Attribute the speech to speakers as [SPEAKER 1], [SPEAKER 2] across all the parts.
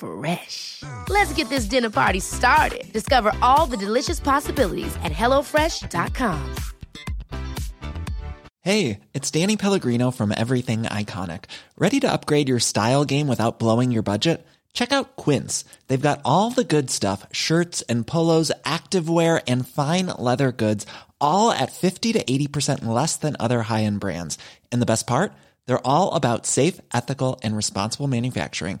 [SPEAKER 1] Fresh. Let's get this dinner party started. Discover all the delicious possibilities at hellofresh.com.
[SPEAKER 2] Hey, it's Danny Pellegrino from Everything Iconic. Ready to upgrade your style game without blowing your budget? Check out Quince. They've got all the good stuff shirts and polos, activewear, and fine leather goods, all at 50 to 80% less than other high end brands. And the best part? They're all about safe, ethical, and responsible manufacturing.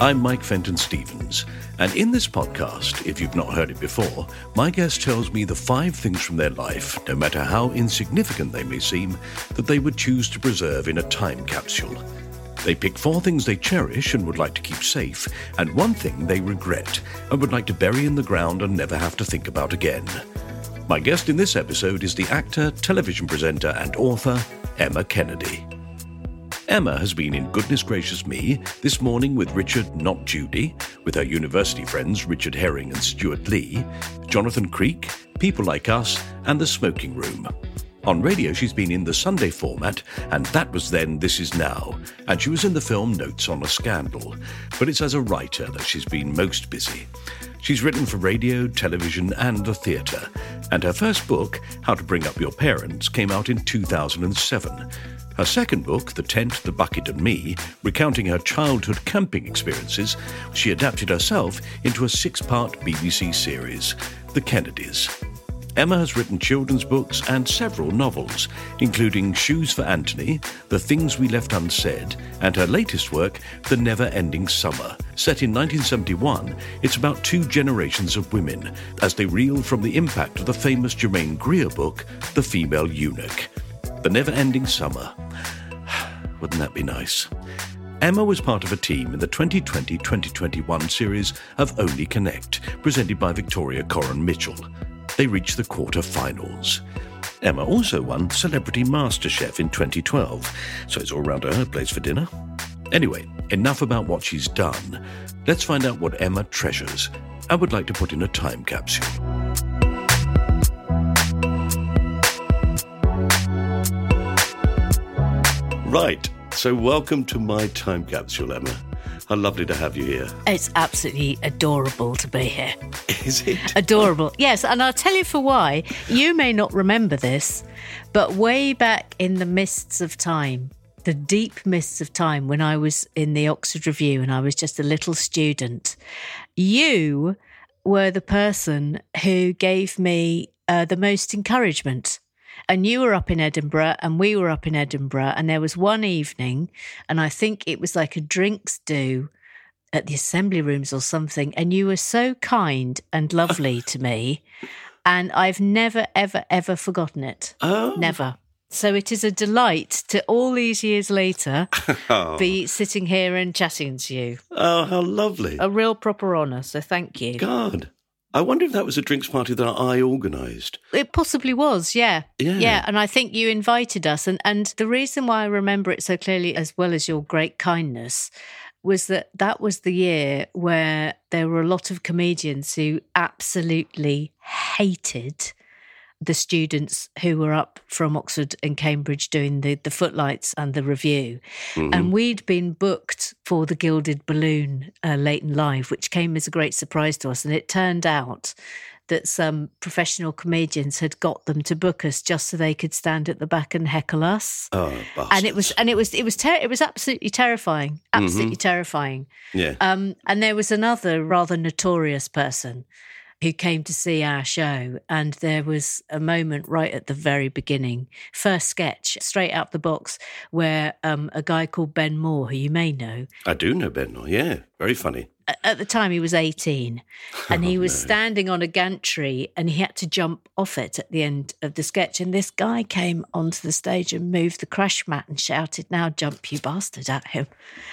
[SPEAKER 3] I'm Mike Fenton Stevens, and in this podcast, if you've not heard it before, my guest tells me the five things from their life, no matter how insignificant they may seem, that they would choose to preserve in a time capsule. They pick four things they cherish and would like to keep safe, and one thing they regret and would like to bury in the ground and never have to think about again. My guest in this episode is the actor, television presenter, and author, Emma Kennedy. Emma has been in Goodness Gracious Me this morning with Richard Not Judy, with her university friends Richard Herring and Stewart Lee, Jonathan Creek, People Like Us, and The Smoking Room. On radio, she's been in the Sunday format, and that was then This Is Now, and she was in the film Notes on a Scandal. But it's as a writer that she's been most busy. She's written for radio, television, and the theatre, and her first book, How to Bring Up Your Parents, came out in 2007. Her second book, The Tent, the Bucket and Me, recounting her childhood camping experiences, she adapted herself into a six part BBC series, The Kennedys. Emma has written children's books and several novels, including Shoes for Anthony, The Things We Left Unsaid, and her latest work, The Never Ending Summer. Set in 1971, it's about two generations of women as they reel from the impact of the famous Germaine Greer book, The Female Eunuch. The Never Ending Summer. Wouldn't that be nice? Emma was part of a team in the 2020 2021 series of Only Connect, presented by Victoria Coren Mitchell. They reached the quarter-finals. Emma also won Celebrity MasterChef in 2012, so it's all round to her place for dinner. Anyway, enough about what she's done. Let's find out what Emma treasures and would like to put in a time capsule. Right. So, welcome to my time capsule, Emma. How lovely to have you here.
[SPEAKER 4] It's absolutely adorable to be here.
[SPEAKER 3] Is it?
[SPEAKER 4] Adorable. Yes, and I'll tell you for why. You may not remember this, but way back in the mists of time, the deep mists of time when I was in the Oxford Revue and I was just a little student, you were the person who gave me uh, the most encouragement. And you were up in Edinburgh and we were up in Edinburgh. And there was one evening, and I think it was like a drinks do at the assembly rooms or something. And you were so kind and lovely to me. And I've never, ever, ever forgotten it.
[SPEAKER 3] Oh.
[SPEAKER 4] Never. So it is a delight to all these years later
[SPEAKER 3] Oh.
[SPEAKER 4] be sitting here and chatting to you.
[SPEAKER 3] Oh, how lovely.
[SPEAKER 4] A real proper honour. So thank you.
[SPEAKER 3] God. I wonder if that was a drinks party that I organised.
[SPEAKER 4] It possibly was, yeah.
[SPEAKER 3] Yeah.
[SPEAKER 4] and I think you invited us. And, and the reason why I remember it so clearly, as well as your great kindness, was that that was the year where there were a lot of comedians who absolutely hated the students who were up from Oxford and Cambridge doing the, the footlights and the revue.
[SPEAKER 3] Mm-hmm.
[SPEAKER 4] And we'd been booked for the Gilded Balloon uh, Late'n'Live, which came as a great surprise to us. And it turned out that some professional comedians had got them to book us just so they could stand at the back and heckle us.
[SPEAKER 3] Oh,
[SPEAKER 4] and it was and it was it was ter- it was absolutely terrifying, absolutely terrifying.
[SPEAKER 3] yeah.
[SPEAKER 4] Um, and there was another rather notorious person who came to see our show, and there was a moment right at the very beginning, first sketch, straight out the box, where um, a guy called Ben Moor, who you may know,
[SPEAKER 3] I do know Ben. Moor, Yeah, very funny.
[SPEAKER 4] At the time he was 18 and he oh, was standing on a gantry and he had to jump off it at the end of the sketch and this guy came onto the stage and moved the crash mat and shouted now jump you bastard at him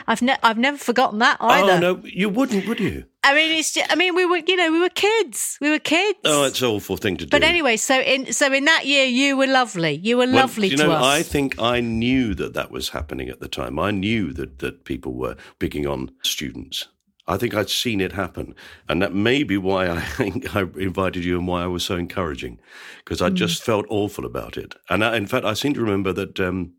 [SPEAKER 4] i've ne- i've never forgotten that oh, either
[SPEAKER 3] Oh no, you wouldn't, would you?
[SPEAKER 4] i mean it's just, i mean we were you know we were kids we were kids
[SPEAKER 3] Oh, it's an awful thing to do.
[SPEAKER 4] but anyway so in so in that year you were lovely you were
[SPEAKER 3] Well,
[SPEAKER 4] lovely
[SPEAKER 3] you
[SPEAKER 4] to
[SPEAKER 3] know,
[SPEAKER 4] us
[SPEAKER 3] I think I knew that that was happening at the time. I knew that that people were picking on students. I think I'd seen it happen, and that may be why I think I invited you and why I was so encouraging, because I
[SPEAKER 4] Mm.
[SPEAKER 3] just felt awful about it. And I, in fact, I seem to remember that um,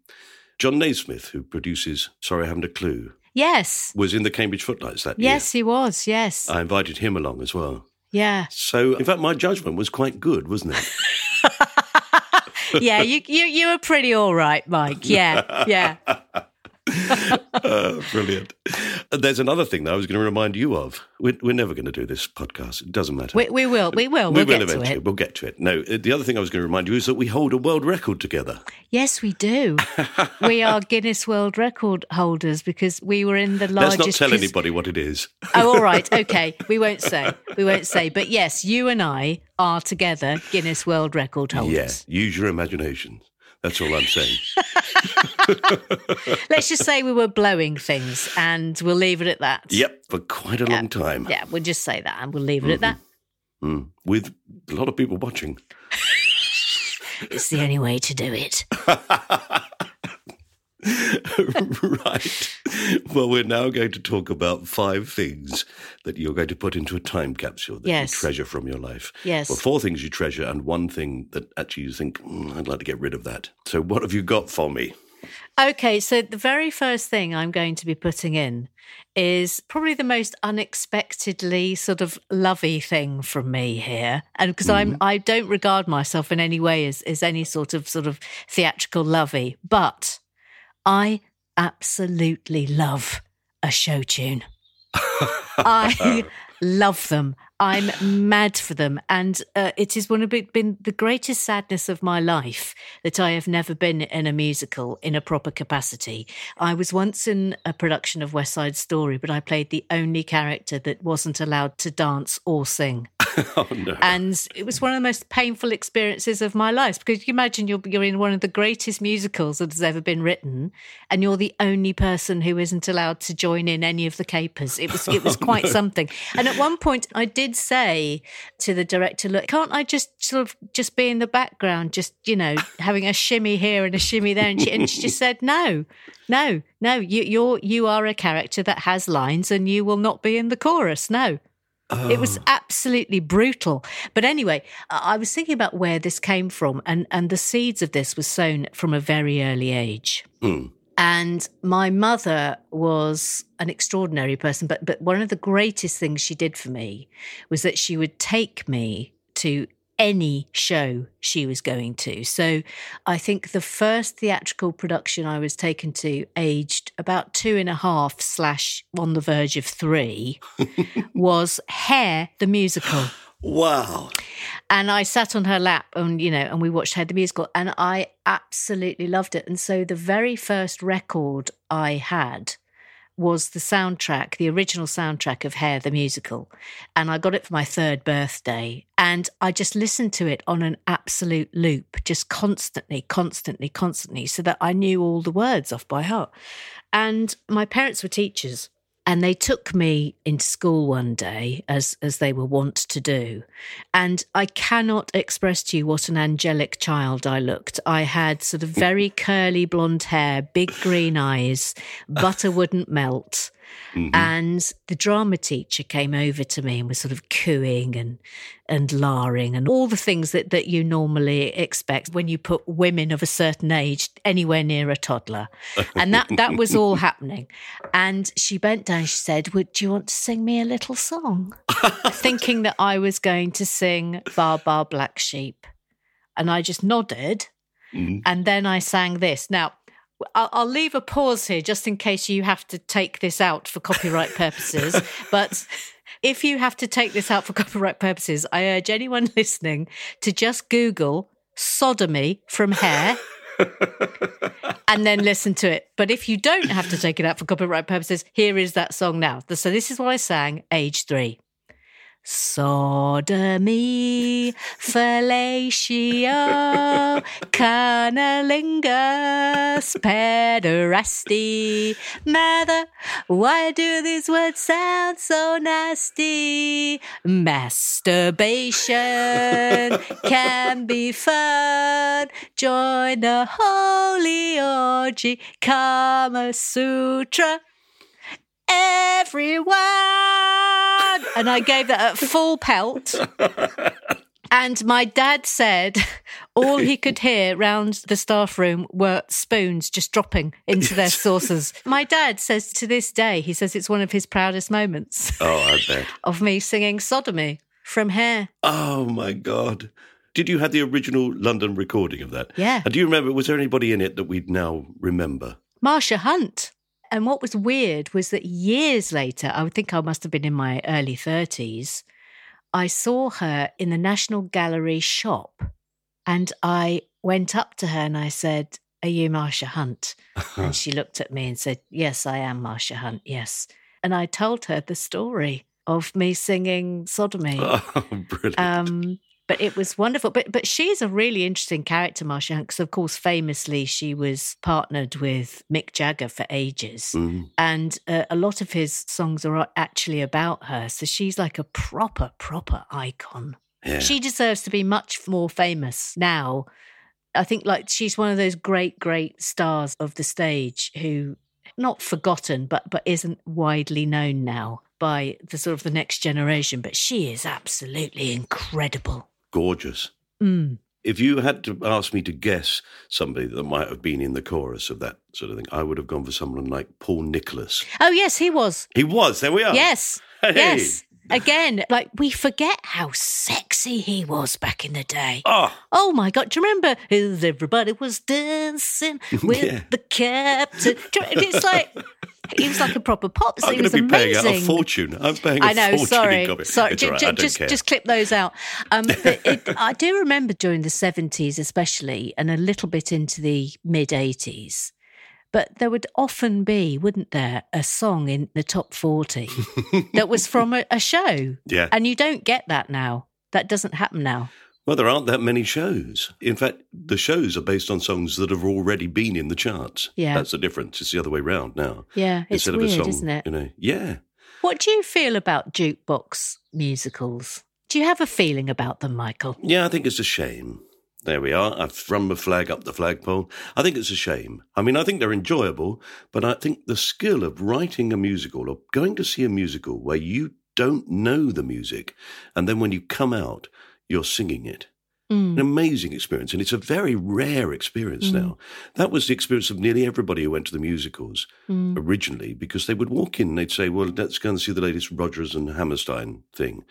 [SPEAKER 3] Jon Naismith, who produces "Sorry I Haven't a Clue,"
[SPEAKER 4] yes
[SPEAKER 3] was in the Cambridge Footlights that year.
[SPEAKER 4] yes he was yes
[SPEAKER 3] I invited him along as well.
[SPEAKER 4] yeah
[SPEAKER 3] So, in fact, my judgment was quite good, wasn't it?
[SPEAKER 4] yeah you, you you were pretty all right mike yeah yeah
[SPEAKER 3] Uh, brilliant. There's another thing that I was going to remind you of. We're, we're never going to do this podcast. It doesn't matter.
[SPEAKER 4] we, we will we will
[SPEAKER 3] we
[SPEAKER 4] we'll
[SPEAKER 3] will
[SPEAKER 4] get to
[SPEAKER 3] eventually.
[SPEAKER 4] it
[SPEAKER 3] We'll get to it. No, uh, the other thing I was going to remind you is that we hold a world record together.
[SPEAKER 4] Yes, we do. we are Guinness World Record holders because we were in the largest.
[SPEAKER 3] Let's not tell anybody what it is.
[SPEAKER 4] Oh, all right. Okay. We won't say. We won't say. But yes, you and I are together Guinness World Record
[SPEAKER 3] Yeah,
[SPEAKER 4] holders.
[SPEAKER 3] use your imagination. That's all I'm saying.
[SPEAKER 4] Let's just say we were blowing things and we'll leave it at that.
[SPEAKER 3] yep, for quite a long time.
[SPEAKER 4] Yeah, we'll just say that and we'll leave it at that.
[SPEAKER 3] Mm, with a lot of people watching.
[SPEAKER 4] It's the only way to do it.
[SPEAKER 3] right. Well, we're now going to talk about five things that you're going to put into a time capsule that
[SPEAKER 4] Yes.
[SPEAKER 3] you treasure from your life.
[SPEAKER 4] Yes.
[SPEAKER 3] Well, four things you treasure and one thing that actually you think, "Mm, I'd like to get rid of that. So, what have you got for me?
[SPEAKER 4] Okay, so the very first thing I'm going to be putting in is probably the most unexpectedly sort of lovey thing from me here, and because I'm I don't regard myself in any way as as any sort of sort of theatrical lovey, but I absolutely love a show tune. I love them. I'm mad for them. And uh, it is one of the, been the greatest sadness of my life that I have never been in a musical in a proper capacity. I was once in a production of West Side Story, but I played the only character that wasn't allowed to dance or sing.
[SPEAKER 3] Oh, no.
[SPEAKER 4] And it was one of the most painful experiences of my life because you imagine you're, you're in one of the greatest musicals that has ever been written, and you're the only person who isn't allowed to join in any of the capers. It was it was quite something. And at one point, I did say to the director, "Look, can't I just sort of just be in the background, just you know, having a shimmy here and a shimmy there?" And she, and she just said, "No." No, no, you, you're you are a character that has lines, and you will not be in the chorus. No, it was absolutely brutal. But anyway, I was thinking about where this came from, and, and the seeds of this were sown from a very early age.
[SPEAKER 3] Hmm.
[SPEAKER 4] And my mother was an extraordinary person, but but one of the greatest things she did for me was that she would take me to any show she was going to. So I think the first theatrical production I was taken to, aged about two and a half slash on the verge of three, was Hair the musical.
[SPEAKER 3] wow.
[SPEAKER 4] And I sat on her lap and, you know, and we watched Hair the musical and I absolutely loved it. And so the very first record I had was the soundtrack, the original soundtrack of Hair the musical. And I got it for my third birthday. And I just listened to it on an absolute loop, just constantly, constantly, constantly, so that I knew all the words off by heart. And my parents were teachers. And they took me into school one day, as as they were wont to do, and I cannot express to you what an angelic child I looked. I had sort of very curly blonde hair, big green eyes, butter wouldn't melt. Mm-hmm. And the drama teacher came over to me and was sort of cooing and and larring and all the things that, that you normally expect when you put women of a certain age anywhere near a toddler. And that, that was all happening. And she bent down, she said, Would you want to sing me a little song? Thinking that I was going to sing Bar Bar Black Sheep. And I just nodded. Mm-hmm. And then I sang this. Now, I'll, I'll leave a pause here just in case you have to take this out for copyright purposes. but if you have to take this out for copyright purposes, I urge anyone listening to just Google sodomy from hair. and then listen to it. But if you don't have to take it out for copyright purposes, here is that song now. So this is what I sang, age three. Sodomy, fellatio, cunnilingus, pederasty. Mother, why do these words sound so nasty? Masturbation can be fun. Join the holy orgy, Kama Sutra everyone. And I gave that a full pelt. And my dad said all he could hear round the staff room were spoons just dropping into their saucers. My dad says to this day, he says it's one of his proudest moments
[SPEAKER 3] Oh, I bet.
[SPEAKER 4] of me singing Sodomy from Hair.
[SPEAKER 3] Oh my God. Did you have the original London recording of that?
[SPEAKER 4] Yeah.
[SPEAKER 3] And do you remember, was there anybody in it that we'd now remember?
[SPEAKER 4] Marsha Hunt. And what was weird was that years later, I would think I must have been in my early 30s, I saw her in the National Gallery shop. And I went up to her and I said, Are you Marsha Hunt? and she looked at me and said, Yes, I am Marsha Hunt. Yes. And I told her the story of me singing Sodomy.
[SPEAKER 3] Oh, brilliant.
[SPEAKER 4] Um, but it was wonderful. But but she's a really interesting character, Marsha because of course, famously, she was partnered with Mick Jagger for ages,
[SPEAKER 3] Mm.
[SPEAKER 4] and uh, a lot of his songs are actually about her. So she's like a proper, proper icon.
[SPEAKER 3] Yeah.
[SPEAKER 4] She deserves to be much more famous now. I think like she's one of those great, great stars of the stage who not forgotten, but but isn't widely known now by the sort of the next generation. But she is absolutely incredible.
[SPEAKER 3] Gorgeous.
[SPEAKER 4] Mm.
[SPEAKER 3] If you had to ask me to guess somebody that might have been in the chorus of that sort of thing, I would have gone for someone like Paul Nicholas.
[SPEAKER 4] Oh yes, he was.
[SPEAKER 3] He was. There we are.
[SPEAKER 4] Yes,
[SPEAKER 3] Hey.
[SPEAKER 4] yes. Again, like we forget how sexy he was back in the day.
[SPEAKER 3] Oh,
[SPEAKER 4] Oh my god! Do you remember? As everybody was dancing with
[SPEAKER 3] Yeah.
[SPEAKER 4] the captain. It's like he was like a proper pop. So
[SPEAKER 3] I'm going to be paying out a
[SPEAKER 4] amazing.
[SPEAKER 3] fortune. I'm paying a
[SPEAKER 4] I know.
[SPEAKER 3] fortune.
[SPEAKER 4] Sorry, sorry.
[SPEAKER 3] All right, don't
[SPEAKER 4] just
[SPEAKER 3] care.
[SPEAKER 4] just clip those out. Um, but it, I do remember during the seventies, especially, and a little bit into the mid eighties. But there would often be, wouldn't there, a song in the top forty that was from a, a show,
[SPEAKER 3] Yeah.
[SPEAKER 4] and you don't get that now. That doesn't happen now.
[SPEAKER 3] Well, there aren't that many shows. In fact, the shows are based on songs that have already been in the charts.
[SPEAKER 4] Yeah.
[SPEAKER 3] That's the difference. It's the other way round now.
[SPEAKER 4] Yeah, it's
[SPEAKER 3] Instead
[SPEAKER 4] weird,
[SPEAKER 3] of a song,
[SPEAKER 4] isn't it?
[SPEAKER 3] You know, yeah.
[SPEAKER 4] What do you feel about jukebox musicals? Do you have a feeling about them, Michael?
[SPEAKER 3] Yeah, I think it's a shame. There we are. I've thrown my flag up the flagpole. I think it's a shame. I mean, I think they're enjoyable, but I think the skill of writing a musical or going to see a musical where you don't know the music, and then when you come out, you're singing it.
[SPEAKER 4] Mm.
[SPEAKER 3] An amazing experience, and it's a very rare experience now. That was the experience of nearly everybody who went to the musicals
[SPEAKER 4] Mm.
[SPEAKER 3] originally, because they would walk in and they'd say, "Well, let's go and see the latest Rodgers and Hammerstein thing,"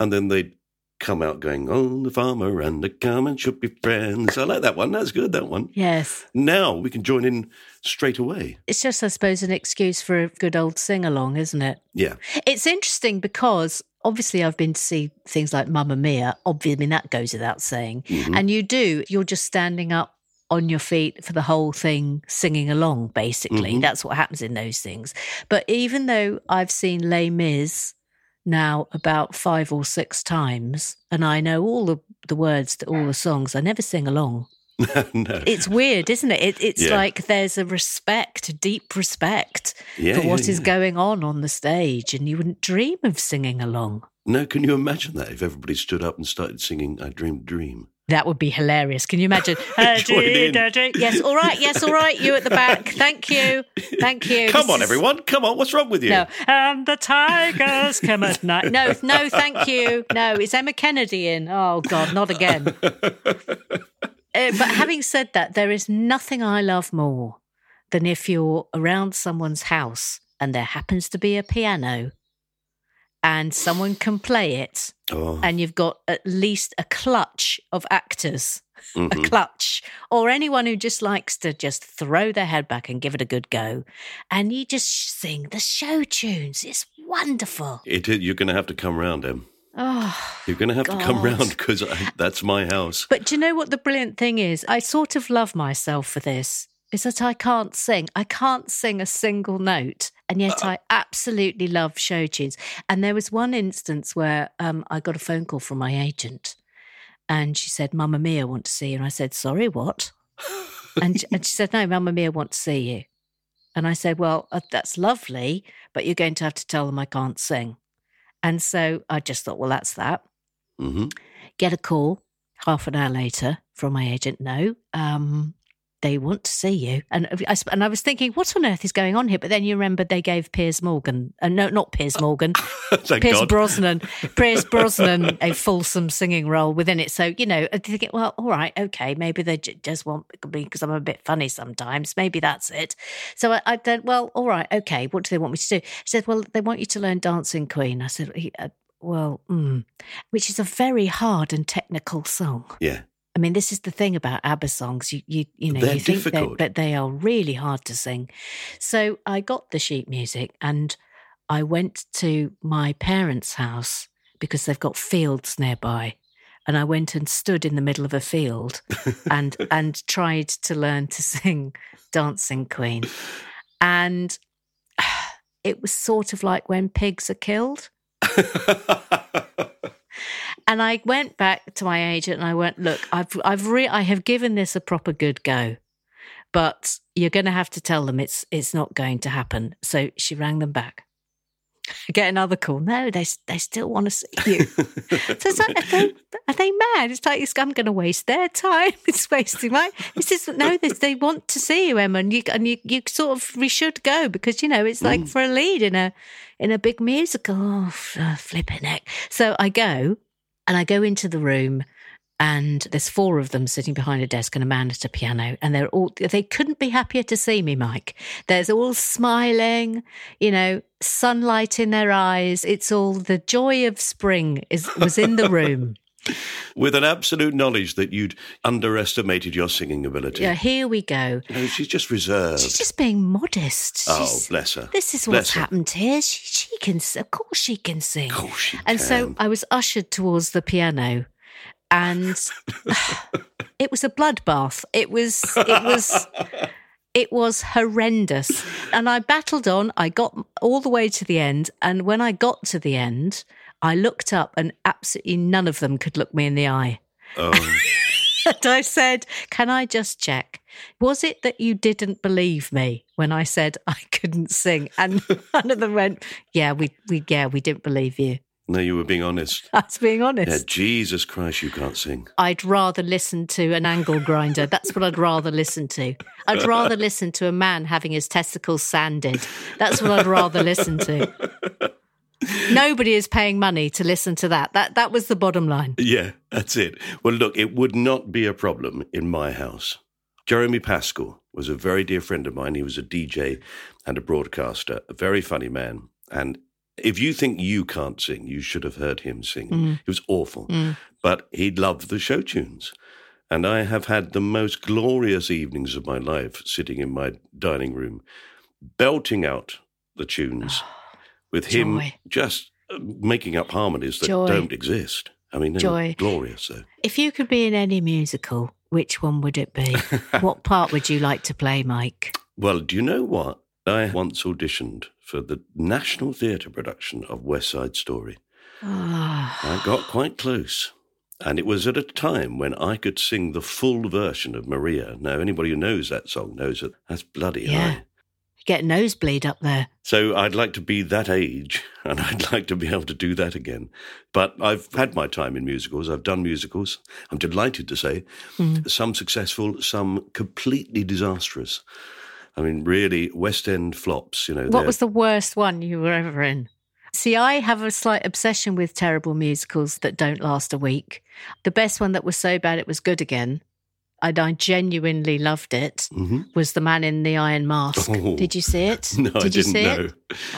[SPEAKER 3] and then they'd come out going, "Oh, the farmer and the cowman should be friends." I like that one. That's good. That one.
[SPEAKER 4] Yes.
[SPEAKER 3] Now we can join in straight away.
[SPEAKER 4] It's just, I suppose, an excuse for a good old sing along, isn't it?
[SPEAKER 3] Yeah,
[SPEAKER 4] It's interesting because obviously I've been to see things like Mamma Mia. Obviously, I mean, that goes without saying. Mm-hmm. And you do, you're just standing up on your feet for the whole thing, singing along, basically. Mm-hmm. That's what happens in those things. But even though I've seen Les Mis now about five or six times, and I know all the, the words to all the songs, I never sing along.
[SPEAKER 3] no.
[SPEAKER 4] It's weird, isn't it? it it's
[SPEAKER 3] Yeah.
[SPEAKER 4] like there's a respect, a deep respect
[SPEAKER 3] Yeah,
[SPEAKER 4] for what
[SPEAKER 3] yeah,
[SPEAKER 4] is going on on the stage, and you wouldn't dream of singing along.
[SPEAKER 3] No, can you imagine that if everybody stood up and started singing "I Dreamed a Dream"?
[SPEAKER 4] That would be hilarious. Can you imagine? Yes, all right. Yes, all right. You at the back. Thank you. Thank you.
[SPEAKER 3] Come
[SPEAKER 4] This
[SPEAKER 3] on,
[SPEAKER 4] is-
[SPEAKER 3] everyone. Come on. What's wrong with you?
[SPEAKER 4] No. And the tigers come at night. No, no, thank you. No, is Emma Kennedy in? Oh, God, not again. Uh, but having said that, there is nothing I love more than if you're around someone's house and there happens to be a piano and someone can play it
[SPEAKER 3] Oh,
[SPEAKER 4] and you've got at least a clutch of actors, a
[SPEAKER 3] mhm.
[SPEAKER 4] clutch, or anyone who just likes to just throw their head back and give it a good go. And you just sing the show tunes. It's wonderful.
[SPEAKER 3] It you're going to have to come round, Em.
[SPEAKER 4] Oh.
[SPEAKER 3] You're going to have to come round because that's my house.
[SPEAKER 4] But do you know what the brilliant thing is? I sort of love myself for this. Is that I can't sing. I can't sing a single note, and yet I absolutely love show tunes. And there was one instance where um, I got a phone call from my agent, and she said, "Mamma Mia want to see you." And I said, "Sorry, what?" and and she said, "No, Mamma Mia want to see you." And I said, "Well, uh, that's lovely, but you're going to have to tell them I can't sing." And so I just thought, well, that's that
[SPEAKER 3] hmm
[SPEAKER 4] get a call half an hour later from my agent. No, um, they want to see you. And I, and I was thinking, what on earth is going on here? But then you remember they gave Piers Morgan, uh, no, not Piers Morgan, Piers
[SPEAKER 3] God.
[SPEAKER 4] Brosnan, Piers Brosnan, a fulsome singing role within it. So you know, I think, well, all right, okay, maybe they j- just want me because I'm a bit funny sometimes. Maybe that's it. So I, I then, well, all right, okay. What do they want me to do? She said, well, they want you to learn Dancing Queen. I said, uh, well, mm, which is a very hard and technical song.
[SPEAKER 3] yeah.
[SPEAKER 4] I mean, this is the thing about ABBA songs. You, you, you know,
[SPEAKER 3] They're
[SPEAKER 4] you think
[SPEAKER 3] difficult.
[SPEAKER 4] that they are really hard to sing. So I got the sheet music and I went to my parents' house because they've got fields nearby. And I went and stood in the middle of a field and and tried to learn to sing Dancing Queen. And it was sort of like when pigs are killed. And I went back to my agent and I went, look, I've I've re- I have given this a proper good go, but you're going to have to tell them it's it's not going to happen. So she rang them back. I get another call. No, they they still want to see you. so it's like, are they, are they mad? It's like I'm going to waste their time. It's wasting my. This is no. This, they want to see you, Emma, and you and you, you sort of we should go because you know it's like mm. for a lead in a in a big musical. Oh, flipping heck! So I go, and I go into the room. And there's four of them sitting behind a desk and a man at a piano. And they're all, they couldn't be happier to see me, Mike. There's all smiling, you know, sunlight in their eyes. It's all the joy of spring is, was in the room.
[SPEAKER 3] With an absolute knowledge that you'd underestimated your singing ability.
[SPEAKER 4] yeah, here we go.
[SPEAKER 3] Know, she's just reserved.
[SPEAKER 4] She's just being modest.
[SPEAKER 3] oh, bless her.
[SPEAKER 4] This is what's happened here. She, she can, of course, she can sing.
[SPEAKER 3] Of course she
[SPEAKER 4] and so. I was ushered towards the piano, and it was a bloodbath. It was, it was, it was horrendous. And I battled on. I got all the way to the end, and when I got to the end, I looked up, and absolutely none of them could look me in the eye.
[SPEAKER 3] Oh,
[SPEAKER 4] And I said, Can I just check? Was it that you didn't believe me when I said I couldn't sing? And one of them went, Yeah, we, we yeah, we didn't believe you.
[SPEAKER 3] no, you were being honest.
[SPEAKER 4] I was being
[SPEAKER 3] Yeah,
[SPEAKER 4] honest.
[SPEAKER 3] Jesus Christ, you can't sing.
[SPEAKER 4] I'd rather listen to an angle grinder. That's what I'd rather listen to. I'd rather listen to a man having his testicles sanded. That's what I'd rather listen to. Nobody is paying money to listen to that. That that was the bottom line.
[SPEAKER 3] Yeah, that's it. Well, look, it would not be a problem in my house. Jeremy Pascal was a very dear friend of mine. He was a DJ and a broadcaster, a very funny man. And if you think you can't sing, you should have heard him sing. Mm. It was awful. Mm. But he loved the show tunes. And I have had the most glorious evenings of my life sitting in my dining room, belting out the tunes oh. With him
[SPEAKER 4] Joy.
[SPEAKER 3] just uh, making up harmonies that
[SPEAKER 4] Joy.
[SPEAKER 3] don't exist. I mean,
[SPEAKER 4] Joy.
[SPEAKER 3] glorious. So.
[SPEAKER 4] If you could be in any musical, which one would it be? what part would you like to play, Mike?
[SPEAKER 3] Well, do you know what? I once auditioned for the National Theatre production of West Side Story.
[SPEAKER 4] Ah,
[SPEAKER 3] I got quite close. And it was at a time when I could sing the full version of Maria. Now, anybody who knows that song knows that that's bloody
[SPEAKER 4] Yeah.
[SPEAKER 3] high.
[SPEAKER 4] Get nosebleed up there.
[SPEAKER 3] So I'd like to be that age and I'd like to be able to do that again. But I've had my time in musicals. I've done musicals. I'm delighted to say
[SPEAKER 4] Mm.
[SPEAKER 3] some successful, some completely disastrous. I mean, really, West End flops, you know.
[SPEAKER 4] What
[SPEAKER 3] they're-
[SPEAKER 4] was the worst one you were ever in? See, I have a slight obsession with terrible musicals that don't last a week. The best one that was so bad it was good again, and I genuinely loved it,
[SPEAKER 3] Mhm.
[SPEAKER 4] was The Man in the Iron Mask.
[SPEAKER 3] Oh.
[SPEAKER 4] Did you see it?
[SPEAKER 3] No,
[SPEAKER 4] Did
[SPEAKER 3] I
[SPEAKER 4] you
[SPEAKER 3] didn't
[SPEAKER 4] see
[SPEAKER 3] know.
[SPEAKER 4] it?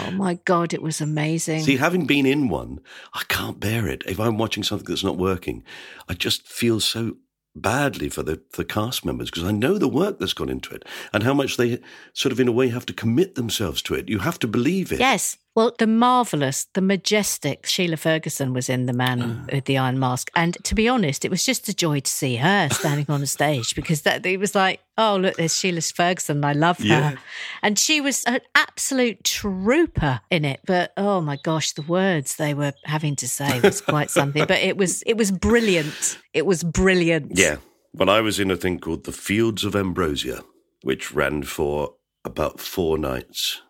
[SPEAKER 4] Oh my God, it was amazing.
[SPEAKER 3] See, having been in one, I can't bear it. If I'm watching something that's not working, I just feel so badly for the, the cast members because I know the work that's gone into it and how much they sort of, in a way, have to commit themselves to it. You have to believe it.
[SPEAKER 4] Yes. Well, the marvelous, the majestic Sheila Ferguson was in The Man
[SPEAKER 3] Ah.
[SPEAKER 4] with the Iron Mask. And to be honest, it was just a joy to see her standing on a stage because that it was like, oh, look, there's Sheila Ferguson. I love her.
[SPEAKER 3] Yeah.
[SPEAKER 4] And she was an absolute trooper in it. But oh my gosh, the words they were having to say was quite something. But it was it was brilliant. It was brilliant.
[SPEAKER 3] Yeah. Well, I was in a thing called The Fields of Ambrosia, which ran for about four nights.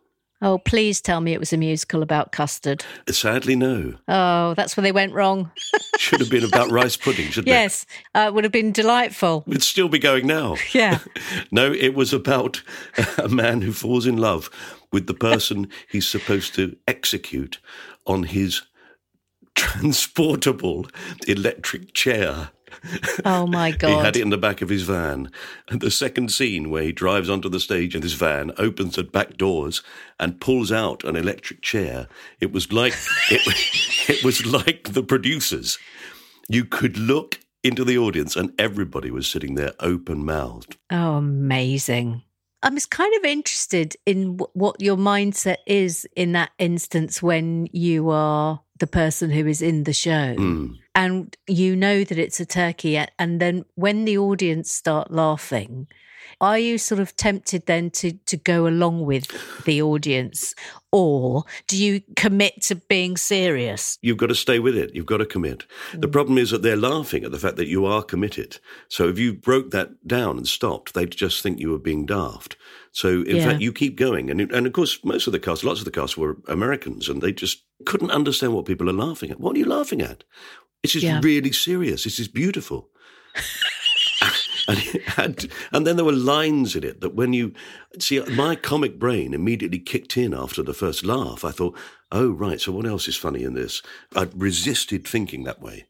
[SPEAKER 4] Oh, please tell me it was a musical about custard.
[SPEAKER 3] Sadly, no.
[SPEAKER 4] Oh, that's where they went wrong.
[SPEAKER 3] Should have been about rice pudding, shouldn't
[SPEAKER 4] Yes, uh, it would have been delightful.
[SPEAKER 3] it? It'd still be going now.
[SPEAKER 4] Yeah.
[SPEAKER 3] No, it was about a man who falls in love with the person he's supposed to execute on his transportable electric chair.
[SPEAKER 4] Oh my God.
[SPEAKER 3] He had it in the back of his van. And the second scene where he drives onto the stage in his van, opens the back doors, and pulls out an electric chair. It was like it, it was like the producers. You could look into the audience, and everybody was sitting there open mouthed.
[SPEAKER 4] Oh, amazing. I'm just kind of interested in wh- what your mindset is in that instance when you are the person who is in the show
[SPEAKER 3] Mm.
[SPEAKER 4] and you know that it's a turkey. And then when the audience start laughing, are you sort of tempted then to, to go along with the audience? Or do you commit to being serious?
[SPEAKER 3] You've got to stay with it. You've got to commit. The mm. problem is that they're laughing at the fact that you are committed. So if you broke that down and stopped, they'd just think you were being daft. So in
[SPEAKER 4] Yeah.
[SPEAKER 3] fact, you keep going. And, and of course, most of the cast, lots of the cast were Americans and they just couldn't understand what people are laughing at. What are you laughing at? This is
[SPEAKER 4] Yeah.
[SPEAKER 3] really serious. This is beautiful. and, had, and then there were lines in it that when you see my comic brain immediately kicked in after the first laugh. I thought oh right so what else is funny in this? I resisted thinking that way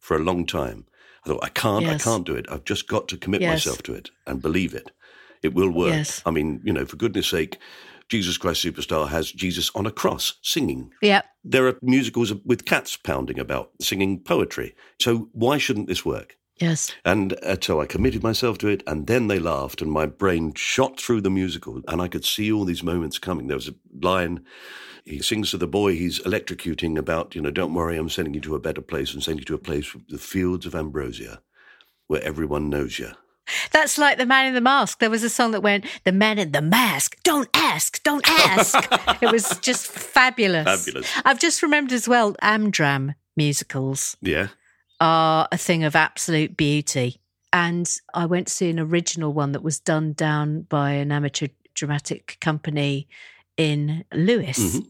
[SPEAKER 3] for a long time. I thought i can't
[SPEAKER 4] Yes.
[SPEAKER 3] i can't do it. I've just got to commit
[SPEAKER 4] Yes.
[SPEAKER 3] myself to it and believe it. It will work.
[SPEAKER 4] Yes.
[SPEAKER 3] i mean you know for goodness sake jesus christ superstar has jesus on a cross singing.
[SPEAKER 4] Yep.
[SPEAKER 3] there are musicals with cats pounding about singing poetry. So why shouldn't this work
[SPEAKER 4] Yes.
[SPEAKER 3] and uh, so I committed myself to it, and then they laughed, and my brain shot through the musical, and I could see all these moments coming. There was a line he sings to the boy he's electrocuting about, you know, don't worry, I'm sending you to a better place, and sending you to a place with the fields of ambrosia, where everyone knows you.
[SPEAKER 4] That's like the man in the mask. There was a song that went, The man in the mask, don't ask, don't ask. it was just fabulous.
[SPEAKER 3] Fabulous.
[SPEAKER 4] I've just remembered as well, Amdram musicals
[SPEAKER 3] Yeah,
[SPEAKER 4] are a thing of absolute beauty. And I went to see an original one that was done down by an amateur dramatic company in Lewes.
[SPEAKER 3] Mhm.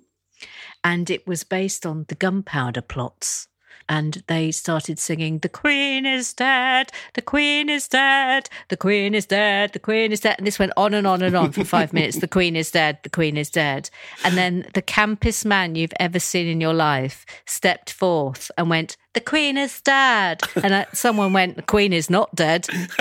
[SPEAKER 4] And it was based on the gunpowder plots. And they started singing, The Queen is dead, the Queen is dead, the Queen is dead, the Queen is dead. And this went on and on and on for five minutes. The Queen is dead, the Queen is dead. And then the campest man you've ever seen in your life stepped forth and went, The Queen is dead. And uh, someone went, The Queen is not dead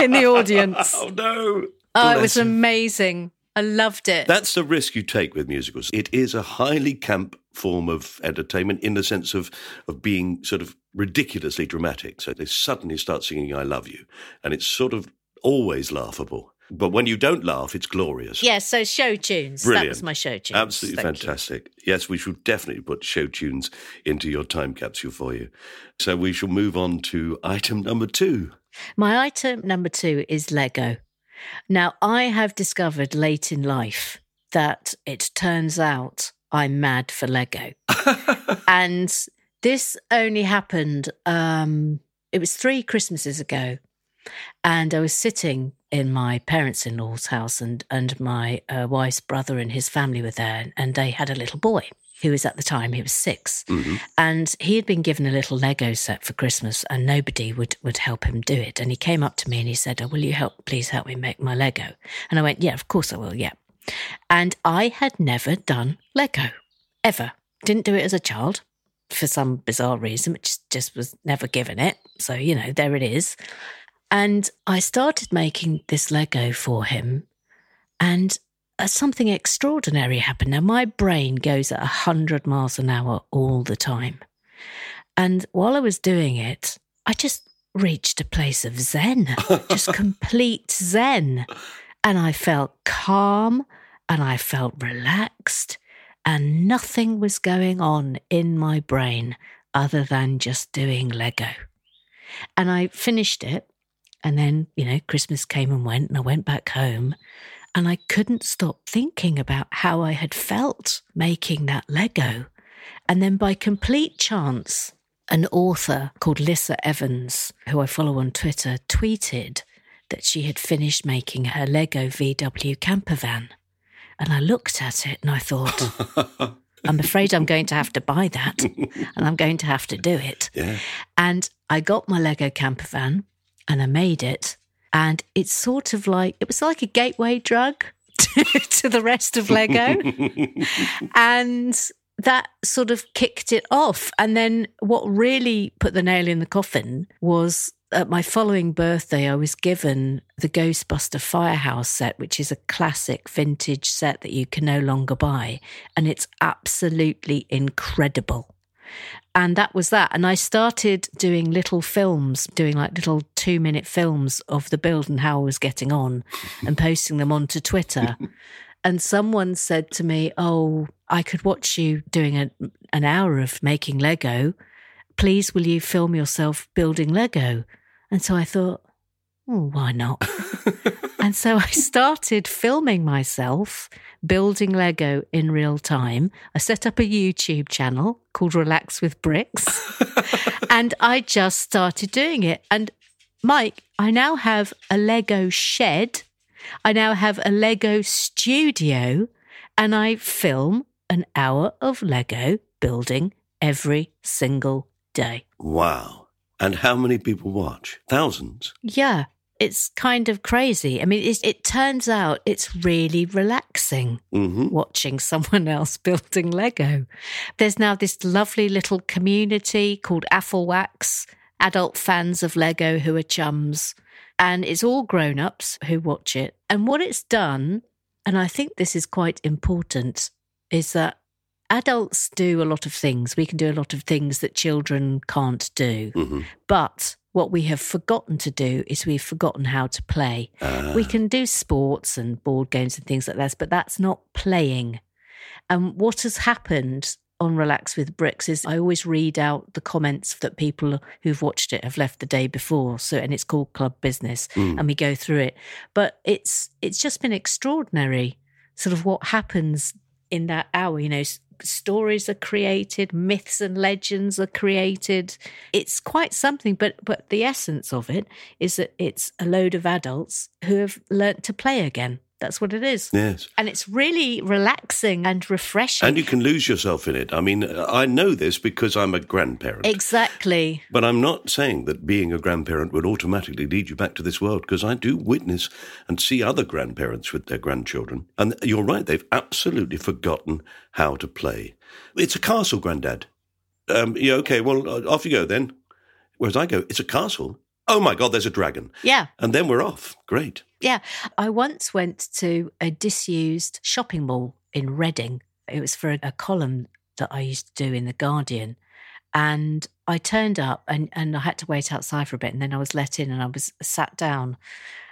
[SPEAKER 4] in the audience.
[SPEAKER 3] Oh no!
[SPEAKER 4] Oh, it was amazing. I loved it.
[SPEAKER 3] That's the risk you take with musicals. It is a highly camp form of entertainment in the sense of of being sort of ridiculously dramatic. So they suddenly start singing "I love you," and it's sort of always laughable. But when you don't laugh, it's glorious.
[SPEAKER 4] Yes, so show tunes.
[SPEAKER 3] Brilliant.
[SPEAKER 4] That was my show tunes.
[SPEAKER 3] Absolutely
[SPEAKER 4] Thank you.
[SPEAKER 3] fantastic. Yes, we should definitely put show tunes into your time capsule for you. So we shall move on to item number two.
[SPEAKER 4] My item number two is Lego. Now, I have discovered late in life that it turns out I'm mad for Lego. and this only happened, um, it was three Christmases ago. And I was sitting in my parents in law's house, and, and my uh, wife's brother and his family were there, and they had a little boy who was at the time, he was 6 mm-hmm. And he had been given a little Lego set for Christmas, and nobody would, would help him do it. And he came up to me and he said, oh, Will you help, please help me make my Lego? And I went, Yeah, of course I will, yeah. And I had never done Lego, ever. Didn't do it as a child for some bizarre reason, which just was never given it. So, you know, there it is. And I started making this Lego for him, and Uh, something extraordinary happened. Now, my brain goes at 100 miles an hour all the time. And while I was doing it, I just reached a place of zen, just complete zen. And I felt calm and I felt relaxed, and nothing was going on in my brain other than just doing Lego. And I finished it. And then, you know, Christmas came and went, and I went back home. And I couldn't stop thinking about how I had felt making that Lego. And then, by complete chance, an author called Lissa Evans, who I follow on Twitter, tweeted that she had finished making her Lego VW camper van. And I looked at it and I thought, I'm afraid I'm going to have to buy that and I'm going to have to do it.
[SPEAKER 3] Yeah.
[SPEAKER 4] And I got my Lego camper van and I made it. And it's sort of like, it was like a gateway drug to, to the rest of Lego. and that sort of kicked it off. And then what really put the nail in the coffin was at my following birthday, I was given the Ghostbuster Firehouse set, which is a classic vintage set that you can no longer buy. And it's absolutely incredible. And that was that. And I started doing little films, doing like little two minute films of the build and how I was getting on and posting them onto Twitter. and someone said to me, Oh, I could watch you doing a, an hour of making Lego. Please, will you film yourself building Lego? And so I thought, oh, why not? and so I started filming myself building Lego in real time. I set up a YouTube channel called Relax with Bricks, and I just started doing it. And Mike, I now have a Lego shed. I now have a Lego studio, and I film an hour of Lego building every single day.
[SPEAKER 3] Wow. And how many people watch? Thousands.
[SPEAKER 4] Yeah, it's kind of crazy. I mean, it, it turns out it's really relaxing
[SPEAKER 3] hmm
[SPEAKER 4] watching someone else building Lego. There's now this lovely little community called Afflewax, adult fans of Lego who are chums. And it's all grown ups who watch it. And what it's done, and I think this is quite important, is that adults do a lot of things. We can do a lot of things that children can't do.
[SPEAKER 3] hmm
[SPEAKER 4] But what we have forgotten to do is we've forgotten how to play. We ah. can do sports and board games and things like that, but that's not playing. And what has happened on Relax with Bricks is I always read out the comments that people who've watched it have left the day before. So and it's called Club Business hmm. and we go through it. But it's it's just been extraordinary sort of what happens in that hour, you know, stories are created, myths and legends are created. It's quite something, but but the essence of it is that it's a load of adults who have learnt to play again. That's what it is.
[SPEAKER 3] Yes.
[SPEAKER 4] And it's really relaxing and refreshing.
[SPEAKER 3] And you can lose yourself in it. I mean, I know this because I'm a grandparent.
[SPEAKER 4] exactly.
[SPEAKER 3] But I'm not saying that being a grandparent would automatically lead you back to this world because I do witness and see other grandparents with their grandchildren. And you're right, they've absolutely forgotten how to play. It's a castle, granddad. Um, yeah, okay, well, uh, off you go then. Whereas I go, it's a castle. Oh my God, there's a dragon.
[SPEAKER 4] Yeah.
[SPEAKER 3] And then we're off. Great.
[SPEAKER 4] Yeah. I once went to a disused shopping mall in Reading. It was for a, a column that I used to do in The Guardian. And I turned up and, and I had to wait outside for a bit. And then I was let in and I was sat down.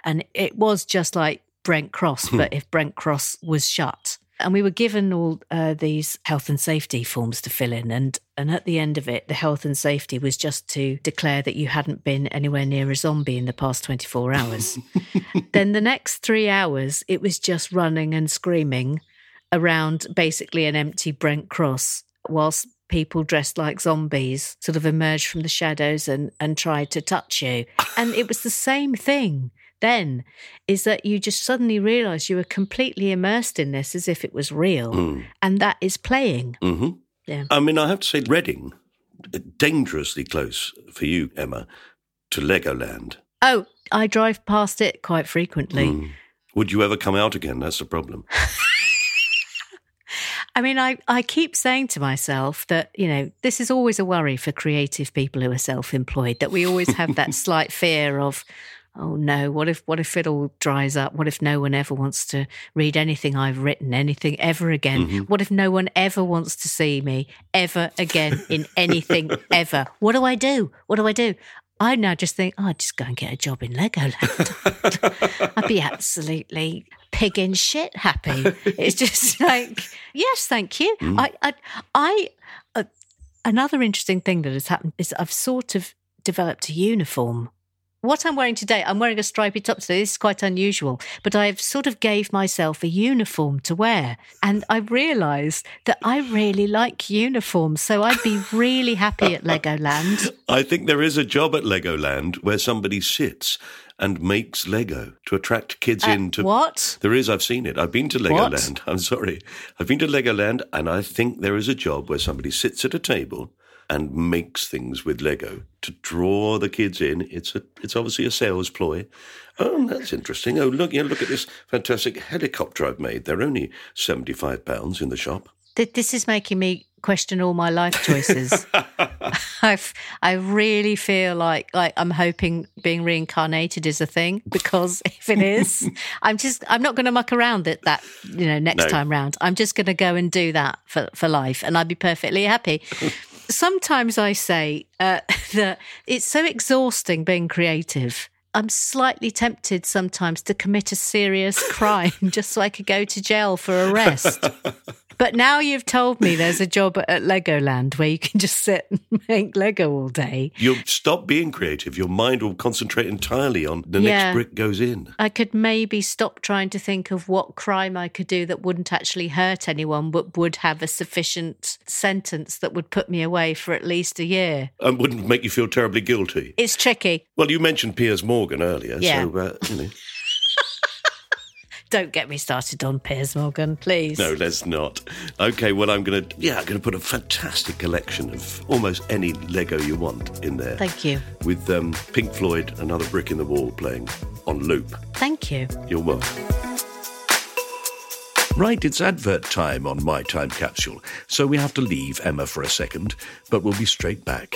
[SPEAKER 4] And it was just like Brent Cross, hmm. but if Brent Cross was shut. And we were given all uh, these health and safety forms to fill in. And, and at the end of it, the health and safety was just to declare that you hadn't been anywhere near a zombie in the past 24 hours. then the next three hours, it was just running and screaming around basically an empty Brent Cross whilst people dressed like zombies sort of emerged from the shadows and, and tried to touch you. And it was the same thing then, is that you just suddenly realize you were completely immersed in this as if it was real.
[SPEAKER 3] Mm.
[SPEAKER 4] And that is playing.
[SPEAKER 3] hmm
[SPEAKER 4] Yeah.
[SPEAKER 3] I mean, I have to say, Reading, dangerously close for you, Emma, to Legoland.
[SPEAKER 4] Oh, I drive past it quite frequently.
[SPEAKER 3] Mm. Would you ever come out again? That's the problem.
[SPEAKER 4] I mean, I, I keep saying to myself that, you know, this is always a worry for creative people who are self employed, that we always have that slight fear of, oh no, what if what if it all dries up? What if no one ever wants to read anything I've written, anything ever again? What if no one ever wants to see me ever again in anything ever? What do I do? What do I do? I now just think, oh, I'd just go and get a job in Legoland. I'd be absolutely pig in shit happy. It's just like, yes, thank you. I, I, I uh, another interesting thing that has happened is I've sort of developed a uniform. What I'm wearing today, I'm wearing a stripy top today. This is quite unusual, but I've sort of gave myself a uniform to wear. And I realised that I really like uniforms. So I'd be really happy at Legoland.
[SPEAKER 3] I think there is a job at Legoland where somebody sits and makes Lego to attract kids
[SPEAKER 4] Uh,
[SPEAKER 3] in to
[SPEAKER 4] what?
[SPEAKER 3] There is, I've seen it. I've been to
[SPEAKER 4] What?
[SPEAKER 3] Legoland. I'm sorry. I've been to Legoland and I think there is a job where somebody sits at a table and makes things with Lego to draw the kids in. It's a it's obviously a sales ploy. Oh, that's interesting. Oh, look, yeah, look at this fantastic helicopter I've made. They're only seventy five pounds in the shop.
[SPEAKER 4] This is making me question all my life choices. I've, I really feel like like I'm hoping being reincarnated is a thing because if it is, I'm just I'm not going to muck around it that you know next
[SPEAKER 3] No.
[SPEAKER 4] time round. I'm just going to go and do that for for life, and I'd be perfectly happy. Sometimes I say uh, that it's so exhausting being creative. I'm slightly tempted sometimes to commit a serious crime just so I could go to jail for arrest. But now you've told me there's a job at Legoland where you can just sit and make Lego all day.
[SPEAKER 3] You'll stop being creative. Your mind will concentrate entirely on the
[SPEAKER 4] Yeah.
[SPEAKER 3] next brick goes in.
[SPEAKER 4] I could maybe stop trying to think of what crime I could do that wouldn't actually hurt anyone, but would have a sufficient sentence that would put me away for at least a year.
[SPEAKER 3] And wouldn't make you feel terribly guilty.
[SPEAKER 4] It's tricky.
[SPEAKER 3] Well, you mentioned Piers Morgan earlier,
[SPEAKER 4] Yeah.
[SPEAKER 3] so uh, you know.
[SPEAKER 4] Don't get me started on Piers Morgan, please.
[SPEAKER 3] No, let's not. Okay, well, I'm gonna yeah, I'm gonna put a fantastic collection of almost any Lego you want in there.
[SPEAKER 4] Thank you.
[SPEAKER 3] With um, Pink Floyd, another brick in the wall playing on loop.
[SPEAKER 4] Thank you.
[SPEAKER 3] You're welcome. Right, it's advert time on My Time Capsule, so we have to leave Emma for a second, but we'll be straight back.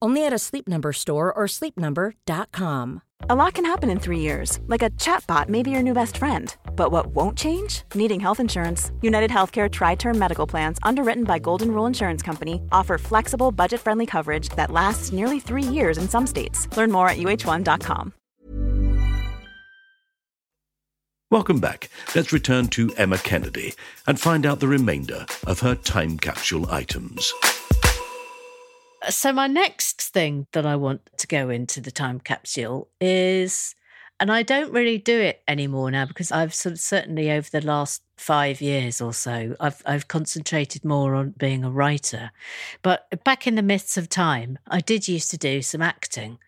[SPEAKER 5] Only at a Sleep Number store or sleepnumber.com.
[SPEAKER 6] A lot can happen in three years, like a chatbot may be your new best friend. But what won't change? Needing health insurance. United Healthcare Tri Term Medical Plans, underwritten by Golden Rule Insurance Company, offer flexible, budget friendly coverage that lasts nearly three years in some states. Learn more at uh1.com.
[SPEAKER 3] Welcome back. Let's return to Emma Kennedy and find out the remainder of her time capsule items.
[SPEAKER 4] So my next thing that I want to go into the time capsule is, and I don't really do it anymore now because I've sort of certainly over the last five years or so, I've I've concentrated more on being a writer. But back in the midst of time, I did used to do some acting.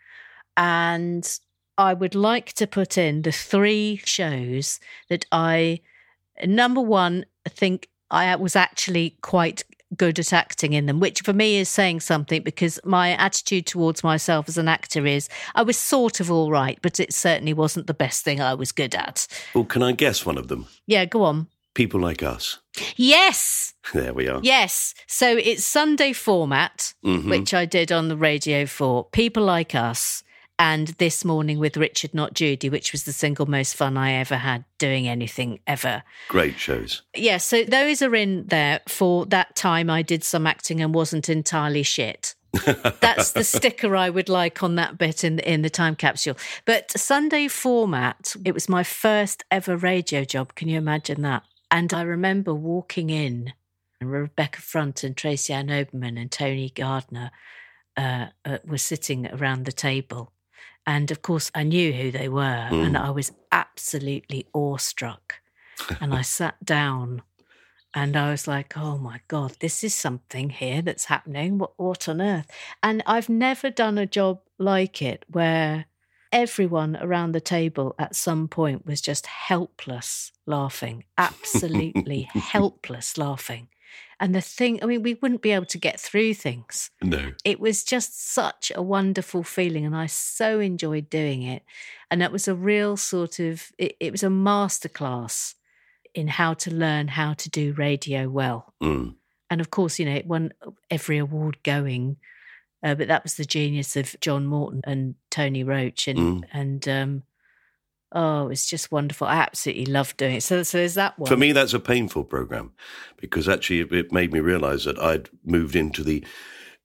[SPEAKER 4] And I would like to put in the three shows that I, number one, think I was actually quite good at acting in them, which for me is saying something because my attitude towards myself as an actor is I was sort of all right, but it certainly wasn't the best thing I was good at.
[SPEAKER 3] Well, can I guess one of them?
[SPEAKER 4] Yeah, go on.
[SPEAKER 3] People like us.
[SPEAKER 4] Yes.
[SPEAKER 3] There we are.
[SPEAKER 4] Yes. So it's Sunday format,
[SPEAKER 3] Mhm.
[SPEAKER 4] which I did on the radio for People Like Us and This Morning with Richard Not Judy, which was the single most fun I ever had doing anything ever.
[SPEAKER 3] Great shows.
[SPEAKER 4] Yeah, so those are in there for that time I did some acting and wasn't entirely shit. That's the sticker I would like on that bit in in the time capsule. But Sunday format, it was my first ever radio job. Can you imagine that? And I remember walking in, and Rebecca Front and Tracy Ann Oberman and Tony Gardner uh, uh, were sitting around the table. And of course, I knew who they were, hmm. and I was absolutely awestruck. and I sat down and I was like, oh my God, this is something here that's happening. What, what on earth? And I've never done a job like it where everyone around the table at some point was just helpless laughing, absolutely helpless laughing. And the thing, I mean, we wouldn't be able to get through things
[SPEAKER 3] No.
[SPEAKER 4] it was just such a wonderful feeling and i so enjoyed doing it and that was a real sort of it, it was a masterclass in how to learn how to do radio well
[SPEAKER 3] Mm.
[SPEAKER 4] and of course you know it won every award going uh, but that was the genius of john morton and Tony Roche and
[SPEAKER 3] Mm.
[SPEAKER 4] and um oh it's just wonderful. I absolutely love doing it. So so there's that one
[SPEAKER 3] For me, that's a painful program because actually it- it made me realize that I'd moved into the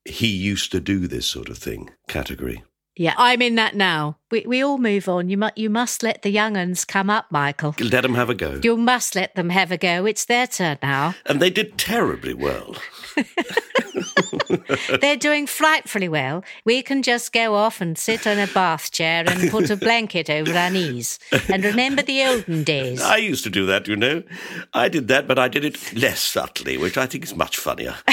[SPEAKER 3] he used to do this sort of thing category.
[SPEAKER 4] yeah i'm in that now we, we all move on you must you must let the young uns come up michael
[SPEAKER 3] Let them have a go.
[SPEAKER 4] You must let them have a go. It's their turn now.
[SPEAKER 3] And they did terribly well.
[SPEAKER 4] They're doing frightfully well. We can just go off and sit on a bath chair and put a blanket over our knees and remember the olden days.
[SPEAKER 3] I used to do that, you know. I did that, but I did it less subtly, which I think is much funnier.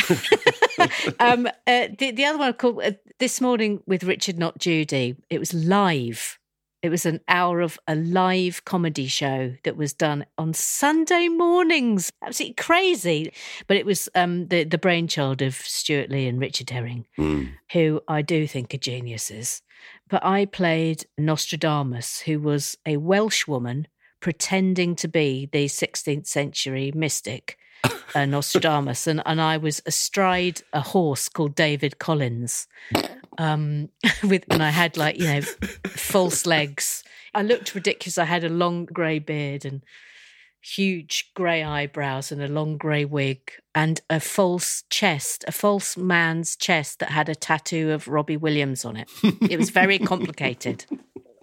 [SPEAKER 4] Um, uh, the, the other one called uh, This Morning with Richard Not Judy. It was live. It was an hour of a live comedy show that was done on Sunday mornings. Absolutely crazy. But it was um, the, the brainchild of Stewart Lee and Richard Herring.
[SPEAKER 3] Mm.
[SPEAKER 4] who I do think are geniuses. But I played Nostradamus, who was a Welsh woman pretending to be the 16th century mystic. Uh, Nostradamus, and, and I was astride a horse called David Collins, um, with and I had like you know false legs. I looked ridiculous. I had a long grey beard and huge grey eyebrows and a long grey wig and a false chest, a false man's chest that had a tattoo of Robbie Williams on it. It was very complicated.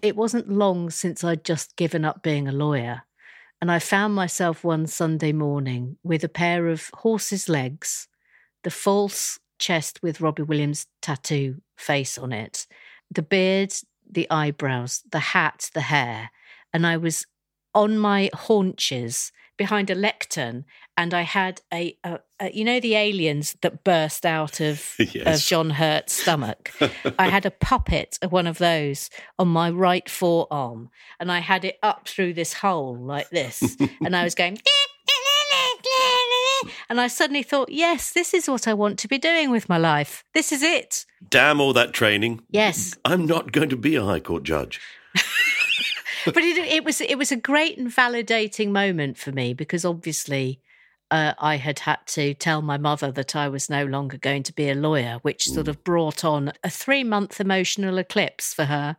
[SPEAKER 4] It wasn't long since I'd just given up being a lawyer. And I found myself one Sunday morning with a pair of horse's legs, the false chest with Robbie Williams' tattoo face on it, the beard, the eyebrows, the hat, the hair. And I was on my haunches behind a lectern and I had a, a, a you know the aliens that burst out of
[SPEAKER 3] Yes.
[SPEAKER 4] of John Hurt's stomach. I had a puppet of one of those on my right forearm and I had it up through this hole like this and I was going and I suddenly thought, yes, this is what I want to be doing with my life. This is it.
[SPEAKER 3] Damn all that training.
[SPEAKER 4] Yes.
[SPEAKER 3] I'm not going to be a High Court judge.
[SPEAKER 4] but it, it was it was a great and validating moment for me because obviously uh, I had had to tell my mother that I was no longer going to be a lawyer, which sort of brought on a three month emotional eclipse for her.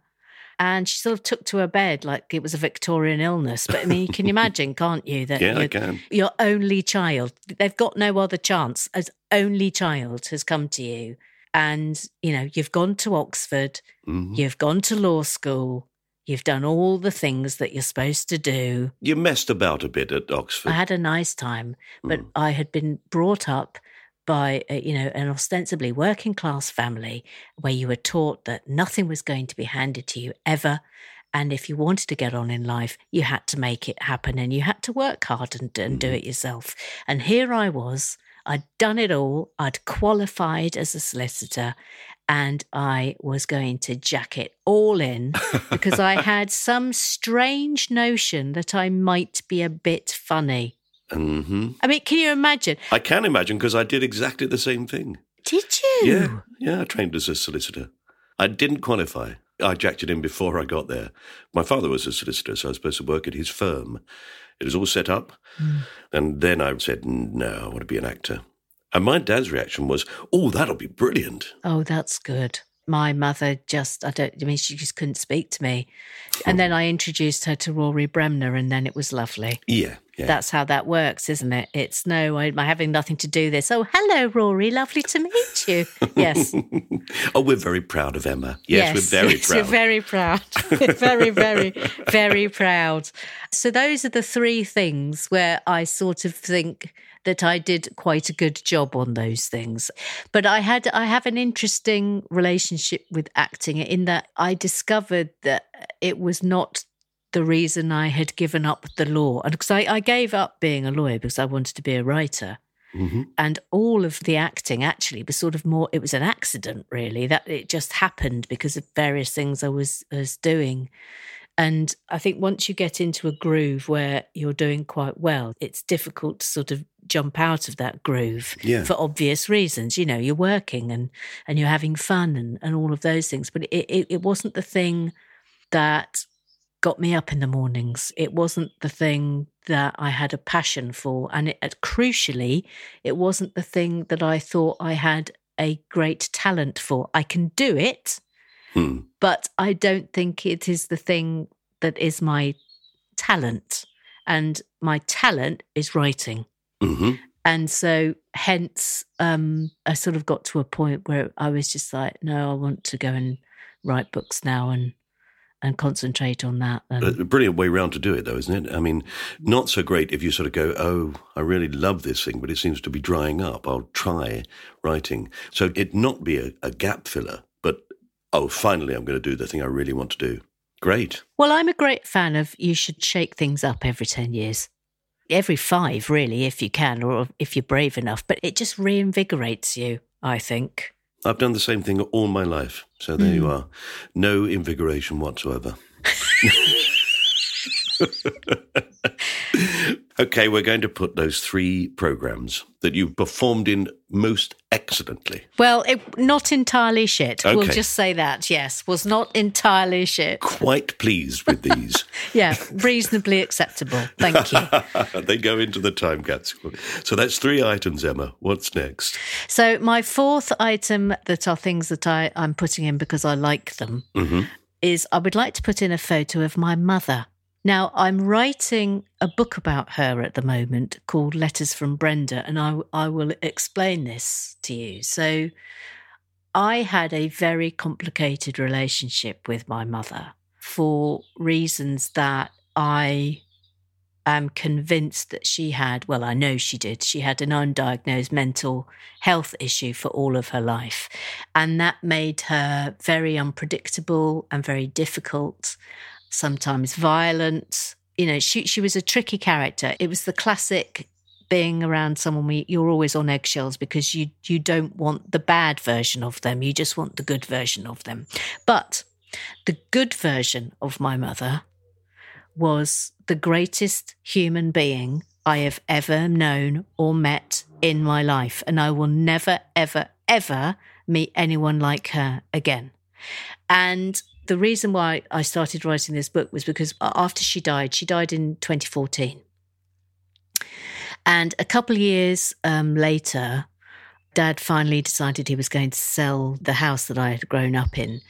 [SPEAKER 4] And she sort of took to her bed like it was a Victorian illness. But I mean, you can imagine, can't you? That
[SPEAKER 3] Yeah, I
[SPEAKER 4] your-
[SPEAKER 3] can.
[SPEAKER 4] Your only child, they've got no other chance. As only child has come to you, and you know you've gone to Oxford,
[SPEAKER 3] Mhm.
[SPEAKER 4] you've gone to law school, you've done all the things that you're supposed to do.
[SPEAKER 3] You messed about a bit at Oxford.
[SPEAKER 4] I had a nice time, but
[SPEAKER 3] Mm.
[SPEAKER 4] I had been brought up by uh, you know an ostensibly working class family where you were taught that nothing was going to be handed to you ever. And if you wanted to get on in life you had to make it happen and you had to work hard and, and do it yourself. And here i was i'd done it all i'd qualified as a solicitor and I was going to jack it all in because I had some strange notion that I might be a bit funny.
[SPEAKER 3] Hmm
[SPEAKER 4] I mean, can you imagine?
[SPEAKER 3] I can imagine because I did exactly the same thing.
[SPEAKER 4] Did you?
[SPEAKER 3] Yeah, yeah, I trained as a solicitor. I didn't qualify. I jacked it in before I got there. My father was a solicitor, so I was supposed to work at his firm. It was all set up. And then I said, no, I want to be an actor. And my dad's reaction was, oh, that'll be brilliant.
[SPEAKER 4] Oh, that's good. My mother just, I don't, I mean, she just couldn't speak to me. And then I introduced her to Rory Bremner, and then it was lovely.
[SPEAKER 3] Yeah, yeah.
[SPEAKER 4] That's how that works, isn't it? It's no, I'm having nothing to do this. Oh, hello, Rory. Lovely to meet you. Yes.
[SPEAKER 3] oh, we're very proud of Emma. Yes, we're very
[SPEAKER 4] yes,
[SPEAKER 3] proud.
[SPEAKER 4] We're very proud. We're very, very, very proud. So those are the three things where I sort of think that I did quite a good job on those things. But I had I have an interesting relationship with acting in that I discovered that it was not the reason I had given up the law. And because I, I gave up being a lawyer because I wanted to be a writer.
[SPEAKER 3] Mhm.
[SPEAKER 4] And all of the acting actually was sort of more, it was an accident really, that it just happened because of various things I was, was doing. And I think once you get into a groove where you're doing quite well, it's difficult to sort of jump out of that groove
[SPEAKER 3] Yeah.
[SPEAKER 4] for obvious reasons. You know, you're working and, and you're having fun and, and all of those things. But it, it, it wasn't the thing that got me up in the mornings. It wasn't the thing that I had a passion for. And it, crucially, it wasn't the thing that I thought I had a great talent for. I can do it,
[SPEAKER 3] Hmm.
[SPEAKER 4] but I don't think it is the thing that is my talent. And my talent is writing.
[SPEAKER 3] hmm
[SPEAKER 4] And so, hence, um, I sort of got to a point where I was just like, no, I want to go and write books now and and concentrate on that. And,
[SPEAKER 3] A brilliant way round to do it, though, isn't it? I mean, not so great if you sort of go, oh, I really love this thing, but it seems to be drying up. I'll try writing. So it not be a, a gap filler, oh, finally, I'm going to do the thing I really want to do. Great.
[SPEAKER 4] well, I'm a great fan of you should shake things up every 10 years. Every five, really, if you can, or if you're brave enough. But it just reinvigorates you, I think.
[SPEAKER 3] I've done the same thing all my life. So there you hmm. are. No invigoration whatsoever. okay, we're going to put those three programs that you performed in most excellently.
[SPEAKER 4] Well, it, not entirely shit. We'll just say that, yes, was not entirely shit.
[SPEAKER 3] Quite pleased with these.
[SPEAKER 4] Yeah, reasonably acceptable. Thank you.
[SPEAKER 3] they go into the time capsule. So that's three items, Emma. What's next?
[SPEAKER 4] So, my fourth item that are things that I, I'm putting in because I like them
[SPEAKER 3] hmm
[SPEAKER 4] is I would like to put in a photo of my mother. Now, I'm writing a book about her at the moment called Letters from Brenda, and I, I will explain this to you. So, I had a very complicated relationship with my mother for reasons that I am convinced that she had, well, I know she did, she had an undiagnosed mental health issue for all of her life. And that made her very unpredictable and very difficult, sometimes violent. You know, she, she was a tricky character. It was the classic being around someone you're always on eggshells because you you don't want the bad version of them. You just want the good version of them. But the good version of my mother was the greatest human being I have ever known or met in my life. And I will never, ever, ever meet anyone like her again. And the reason why I started writing this book was because after she died, she died in 2014. And a couple of years um, later, dad finally decided he was going to sell the house that I had grown up in.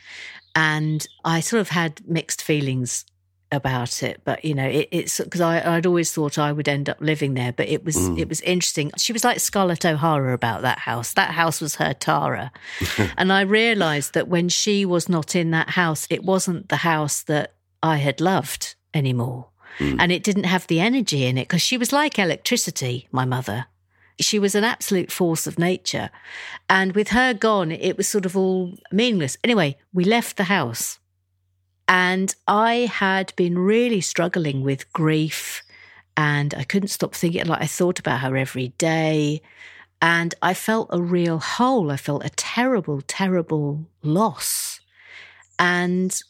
[SPEAKER 4] And I sort of had mixed feelings about it, but you know, it, it's because I'd always thought I would end up living there. But it was mm. it was interesting. She was like Scarlett O'Hara about that house. That house was her Tara, and I realised that when she was not in that house, it wasn't the house that I had loved anymore, mm. and it didn't have the energy in it because she was like electricity. My mother, she was an absolute force of nature. And with her gone, it was sort of all meaningless. Anyway, we left the house. And I had been really struggling with grief. And I couldn't stop thinking, like, I thought about her every day. And I felt a real hole. I felt a terrible, terrible loss. And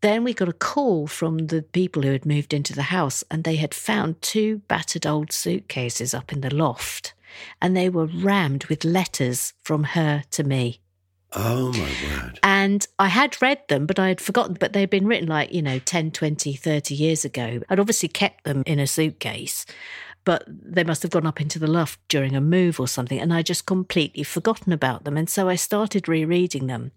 [SPEAKER 4] then we got a call from the people who had moved into the house, and they had found two battered old suitcases up in the loft, and they were rammed with letters from her to me.
[SPEAKER 3] Oh, my word.
[SPEAKER 4] And I had read them, but I had forgotten, but they had been written like, you know, 10, 20, 30 years ago. I'd obviously kept them in a suitcase, but they must have gone up into the loft during a move or something. And I just completely forgotten about them. And so I started rereading them.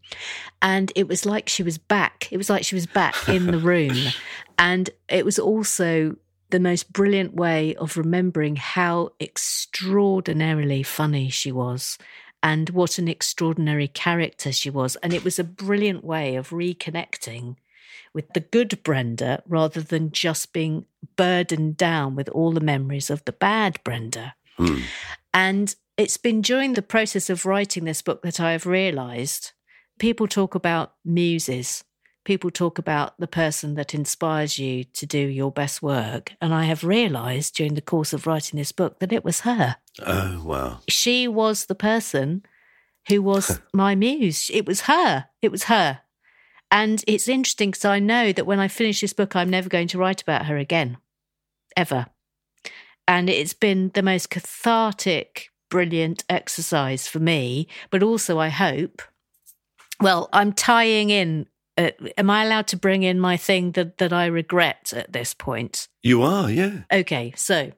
[SPEAKER 4] And it was like she was back. It was like she was back in the room. and it was also the most brilliant way of remembering how extraordinarily funny she was and what an extraordinary character she was. And it was a brilliant way of reconnecting with the good Brenda rather than just being burdened down with all the memories of the bad Brenda.
[SPEAKER 3] Hmm.
[SPEAKER 4] And it's been during the process of writing this book that I have realized people talk about muses. People talk about the person that inspires you to do your best work. And I have realized during the course of writing this book that it was her
[SPEAKER 3] Oh, wow.
[SPEAKER 4] she was the person who was my muse. It was her. It was her. And it's interesting because I know that when I finish this book, I'm never going to write about her again, ever. And it's been the most cathartic, brilliant exercise for me. But also, I hope, well, I'm tying in. Uh, am I allowed to bring in my thing that, that I regret at this point?
[SPEAKER 3] You are, yeah.
[SPEAKER 4] Okay, so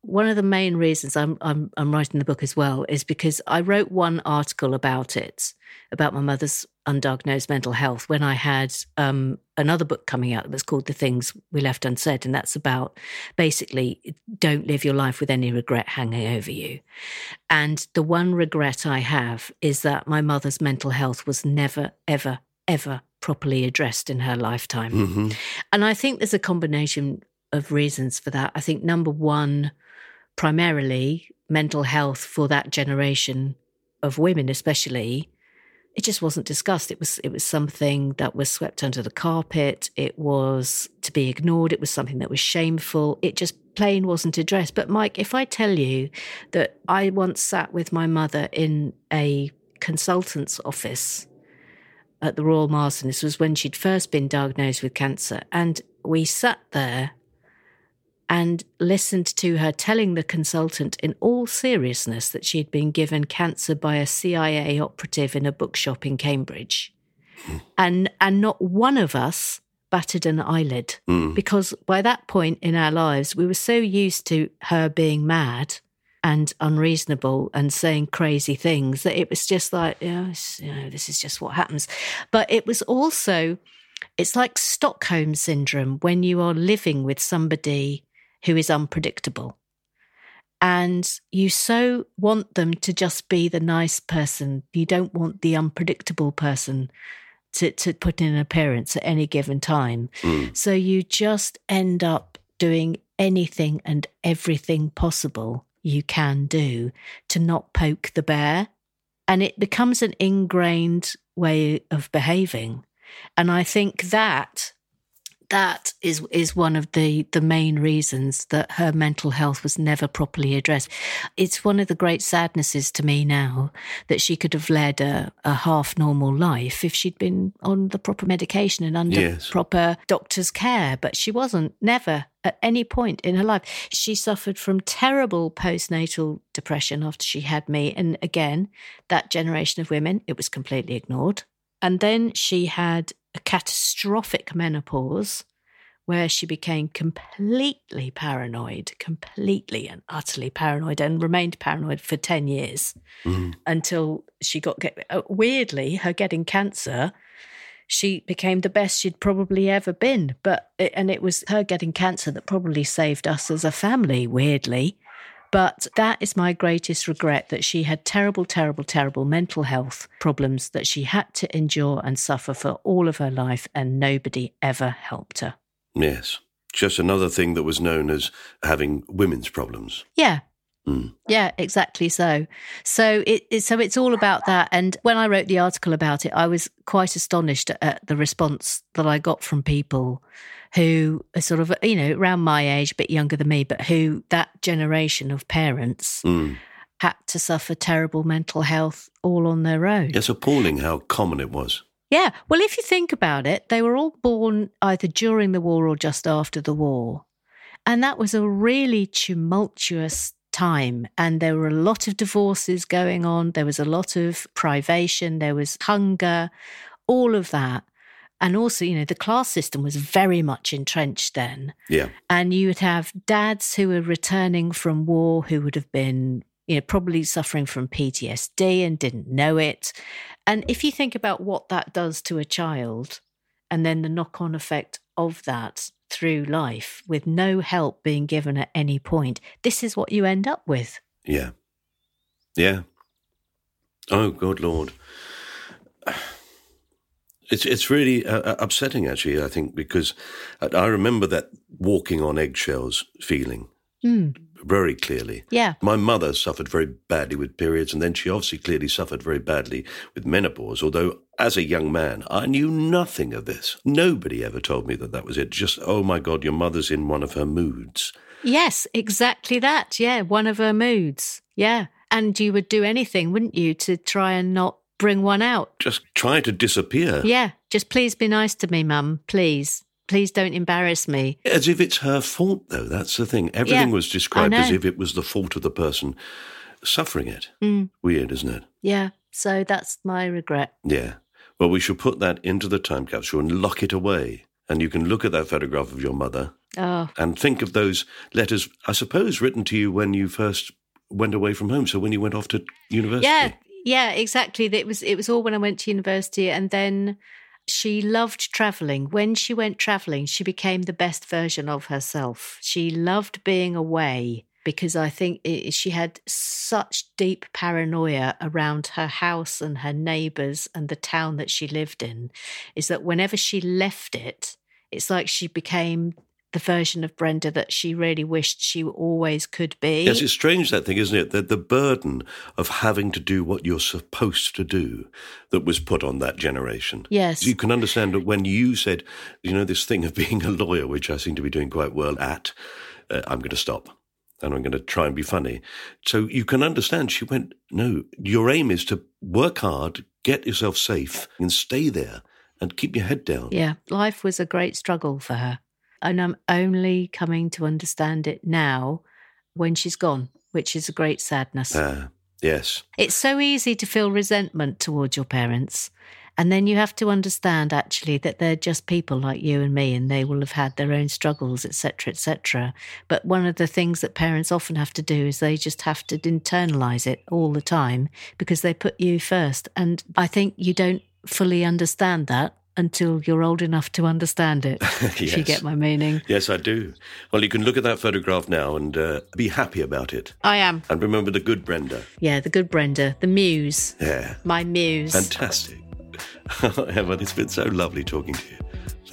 [SPEAKER 4] one of the main reasons I'm I'm I'm writing the book as well is because I wrote one article about it about my mother's undiagnosed mental health when I had um, another book coming out that was called The Things We Left Unsaid, and that's about basically don't live your life with any regret hanging over you. And the one regret I have is that my mother's mental health was never, ever, ever properly addressed in her lifetime.
[SPEAKER 3] hmm
[SPEAKER 4] And I think there's a combination of reasons for that. I think number one, primarily mental health for that generation of women, especially, it just wasn't discussed. It was it was something that was swept under the carpet. It was to be ignored. It was something that was shameful. It just plain wasn't addressed. But Mike, if I tell you that I once sat with my mother in a consultant's office at the Royal Marsden. This was when she'd first been diagnosed with cancer. And we sat there and listened to her telling the consultant in all seriousness that she had been given cancer by a CIA operative in a bookshop in Cambridge. And and not one of us batted an eyelid hmm. because by that point in our lives we were so used to her being mad and unreasonable and saying crazy things that it was just like yes you know this is just what happens but it was also it's like Stockholm syndrome when you are living with somebody who is unpredictable. And you so want them to just be the nice person. You don't want the unpredictable person to, to put in an appearance at any given time. Mm. So you just end up doing anything and everything possible you can do to not poke the bear. And it becomes an ingrained way of behaving. And I think that that is is one of the the main reasons that her mental health was never properly addressed. It's one of the great sadnesses to me now that she could have led a, a half normal life if she'd been on the proper medication and under
[SPEAKER 3] Yes.
[SPEAKER 4] proper doctor's care, but she wasn't. Never at any point in her life. She suffered from terrible postnatal depression after she had me, and again, that generation of women, it was completely ignored. And then she had a catastrophic menopause where she became completely paranoid, completely and utterly paranoid, and remained paranoid for 10 years until she got, uh, weirdly, her getting cancer. She became the best she'd probably ever been. But, and it was her getting cancer that probably saved us as a family, weirdly. But that is my greatest regret that she had terrible, terrible, terrible mental health problems that she had to endure and suffer for all of her life, and nobody ever helped her.
[SPEAKER 3] Yes. Just another thing that was known as having women's problems.
[SPEAKER 4] Yeah.
[SPEAKER 3] Mm.
[SPEAKER 4] Yeah, exactly so. So it, it so it's all about that. And when I wrote the article about it, I was quite astonished at the response that I got from people who are sort of you know around my age, a bit younger than me, but who that generation of parents
[SPEAKER 3] Mm.
[SPEAKER 4] had to suffer terrible mental health all on their own.
[SPEAKER 3] It's appalling how common it was.
[SPEAKER 4] Yeah. Well, if you think about it, they were all born either during the war or just after the war. And that was a really tumultuous time. And there were a lot of divorces going on. There was a lot of privation. There was hunger, all of that. And also, you know, the class system was very much entrenched then.
[SPEAKER 3] Yeah.
[SPEAKER 4] And you would have dads who were returning from war who would have been, you know, probably suffering from PTSD and didn't know it. And if you think about what that does to a child and then the knock on effect of that through life with no help being given at any point, this is what you end up with.
[SPEAKER 3] Yeah. Yeah. Oh, good Lord. It's it's really uh, upsetting, actually. I think because I remember that walking on eggshells feeling
[SPEAKER 4] Mm.
[SPEAKER 3] very clearly.
[SPEAKER 4] Yeah.
[SPEAKER 3] My mother suffered very badly with periods, and then she obviously clearly suffered very badly with menopause. Although, as a young man, I knew nothing of this. Nobody ever told me that that was it. Just, oh my God, your mother's in one of her moods.
[SPEAKER 4] Yes, exactly that. Yeah, one of her moods. Yeah. And you would do anything, wouldn't you, to try and not bring one out?
[SPEAKER 3] Just try to disappear.
[SPEAKER 4] Yeah. Just please be nice to me, mum. Please. Please don't embarrass me.
[SPEAKER 3] As if it's her fault, though. That's the thing. Everything
[SPEAKER 4] Yeah,
[SPEAKER 3] was described as if it was the fault of the person suffering it.
[SPEAKER 4] Mm.
[SPEAKER 3] Weird, isn't it?
[SPEAKER 4] Yeah. So that's my regret.
[SPEAKER 3] Yeah. Well, we should put that into the time capsule and lock it away. And you can look at that photograph of your mother
[SPEAKER 4] Oh,
[SPEAKER 3] and think of those letters, I suppose, written to you when you first went away from home. So when you went off to university.
[SPEAKER 4] yeah. Yeah, exactly. It was it was all when I went to university and then she loved traveling. When she went traveling, she became the best version of herself. She loved being away because I think it, she had such deep paranoia around her house and her neighbors and the town that she lived in is that whenever she left it, it's like she became the version of Brenda that she really wished she always could be.
[SPEAKER 3] Yes, it's strange that thing, isn't it? That the burden of having to do what you're supposed to do that was put on that generation.
[SPEAKER 4] Yes.
[SPEAKER 3] You can understand that when you said, you know, this thing of being a lawyer, which I seem to be doing quite well at, uh, I'm going to stop and I'm going to try and be funny. So you can understand. She went, no, your aim is to work hard, get yourself safe, and stay there and keep your head down.
[SPEAKER 4] Yeah, life was a great struggle for her. And I'm only coming to understand it now when she's gone, which is a great sadness.
[SPEAKER 3] Ah, yes.
[SPEAKER 4] it's so easy to feel resentment towards your parents. And then you have to understand actually that they're just people like you and me and they will have had their own struggles, etc., etc. But one of the things that parents often have to do is they just have to internalize it all the time because they put you first. And I think you don't fully understand that until you're old enough to understand it. If you
[SPEAKER 3] Yes.
[SPEAKER 4] get my meaning.
[SPEAKER 3] Yes, I do. Well, you can look at that photograph now and uh, be happy about it.
[SPEAKER 4] I am.
[SPEAKER 3] And remember the good Brenda.
[SPEAKER 4] Yeah, the good Brenda, the muse,
[SPEAKER 3] Yeah.
[SPEAKER 4] my muse.
[SPEAKER 3] Fantastic. Emma, it's been so lovely talking to you.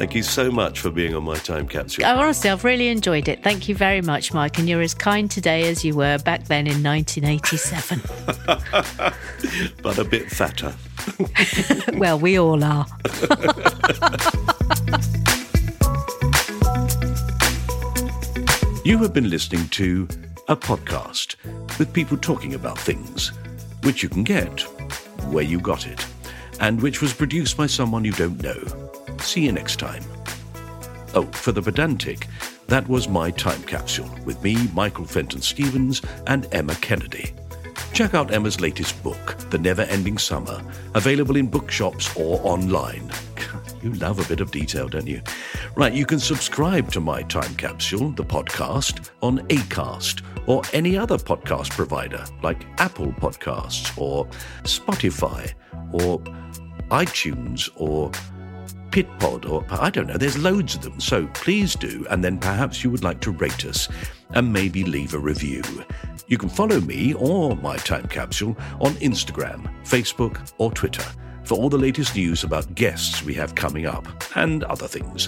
[SPEAKER 3] Thank you so much for being on my time capsule.
[SPEAKER 4] Oh, honestly, I've really enjoyed it. Thank you very much, Mike. And you're as kind today as you were back then in 1987.
[SPEAKER 3] But a bit fatter.
[SPEAKER 4] well, we all are.
[SPEAKER 3] You have been listening to a podcast with people talking about things, which you can get where you got it, and which was produced by someone you don't know. See you next time. Oh, for the pedantic, that was my time capsule with me, Michael Fenton Stevens, and Emma Kennedy. Check out Emma's latest book, The Never Ending Summer, available in bookshops or online. You love a bit of detail, don't you? Right, you can subscribe to My Time Capsule, the podcast, on Acast or any other podcast provider like Apple Podcasts or Spotify or iTunes or Pitpod, or I don't know, there's loads of them. So please do, and then perhaps you would like to rate us and maybe leave a review. You can follow me or my time capsule on Instagram, Facebook, or Twitter for all the latest news about guests we have coming up and other things.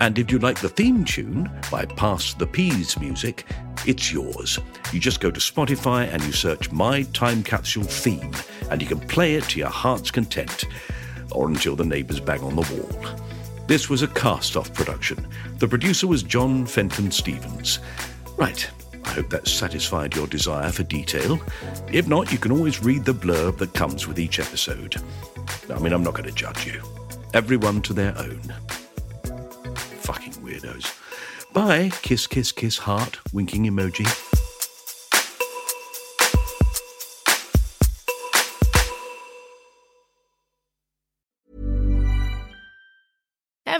[SPEAKER 3] And if you like the theme tune by Pass the Peas music, it's yours. You just go to Spotify and you search My Time Capsule Theme, and you can play it to your heart's content or until the neighbours bang on the wall. This was a cast off production. The producer was John Fenton Stevens. Right, I Hope that satisfied your desire for detail. If not, you can always read the blurb that comes with each episode. I mean, I'm not going to judge you. Everyone to their own. Fucking weirdos. Bye. Kiss, kiss, kiss, heart, winking emoji.